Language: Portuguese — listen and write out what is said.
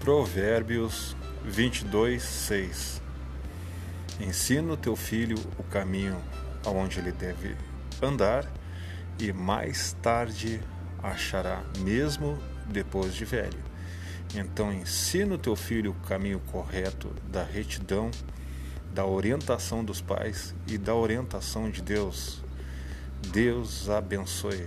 Provérbios 22, 6 Ensina o teu filho o caminho aonde ele deve andar, e mais tarde achará, mesmo depois de velho. Então ensina o teu filho o caminho correto da retidão, da orientação dos pais e da orientação de Deus. Deus abençoe.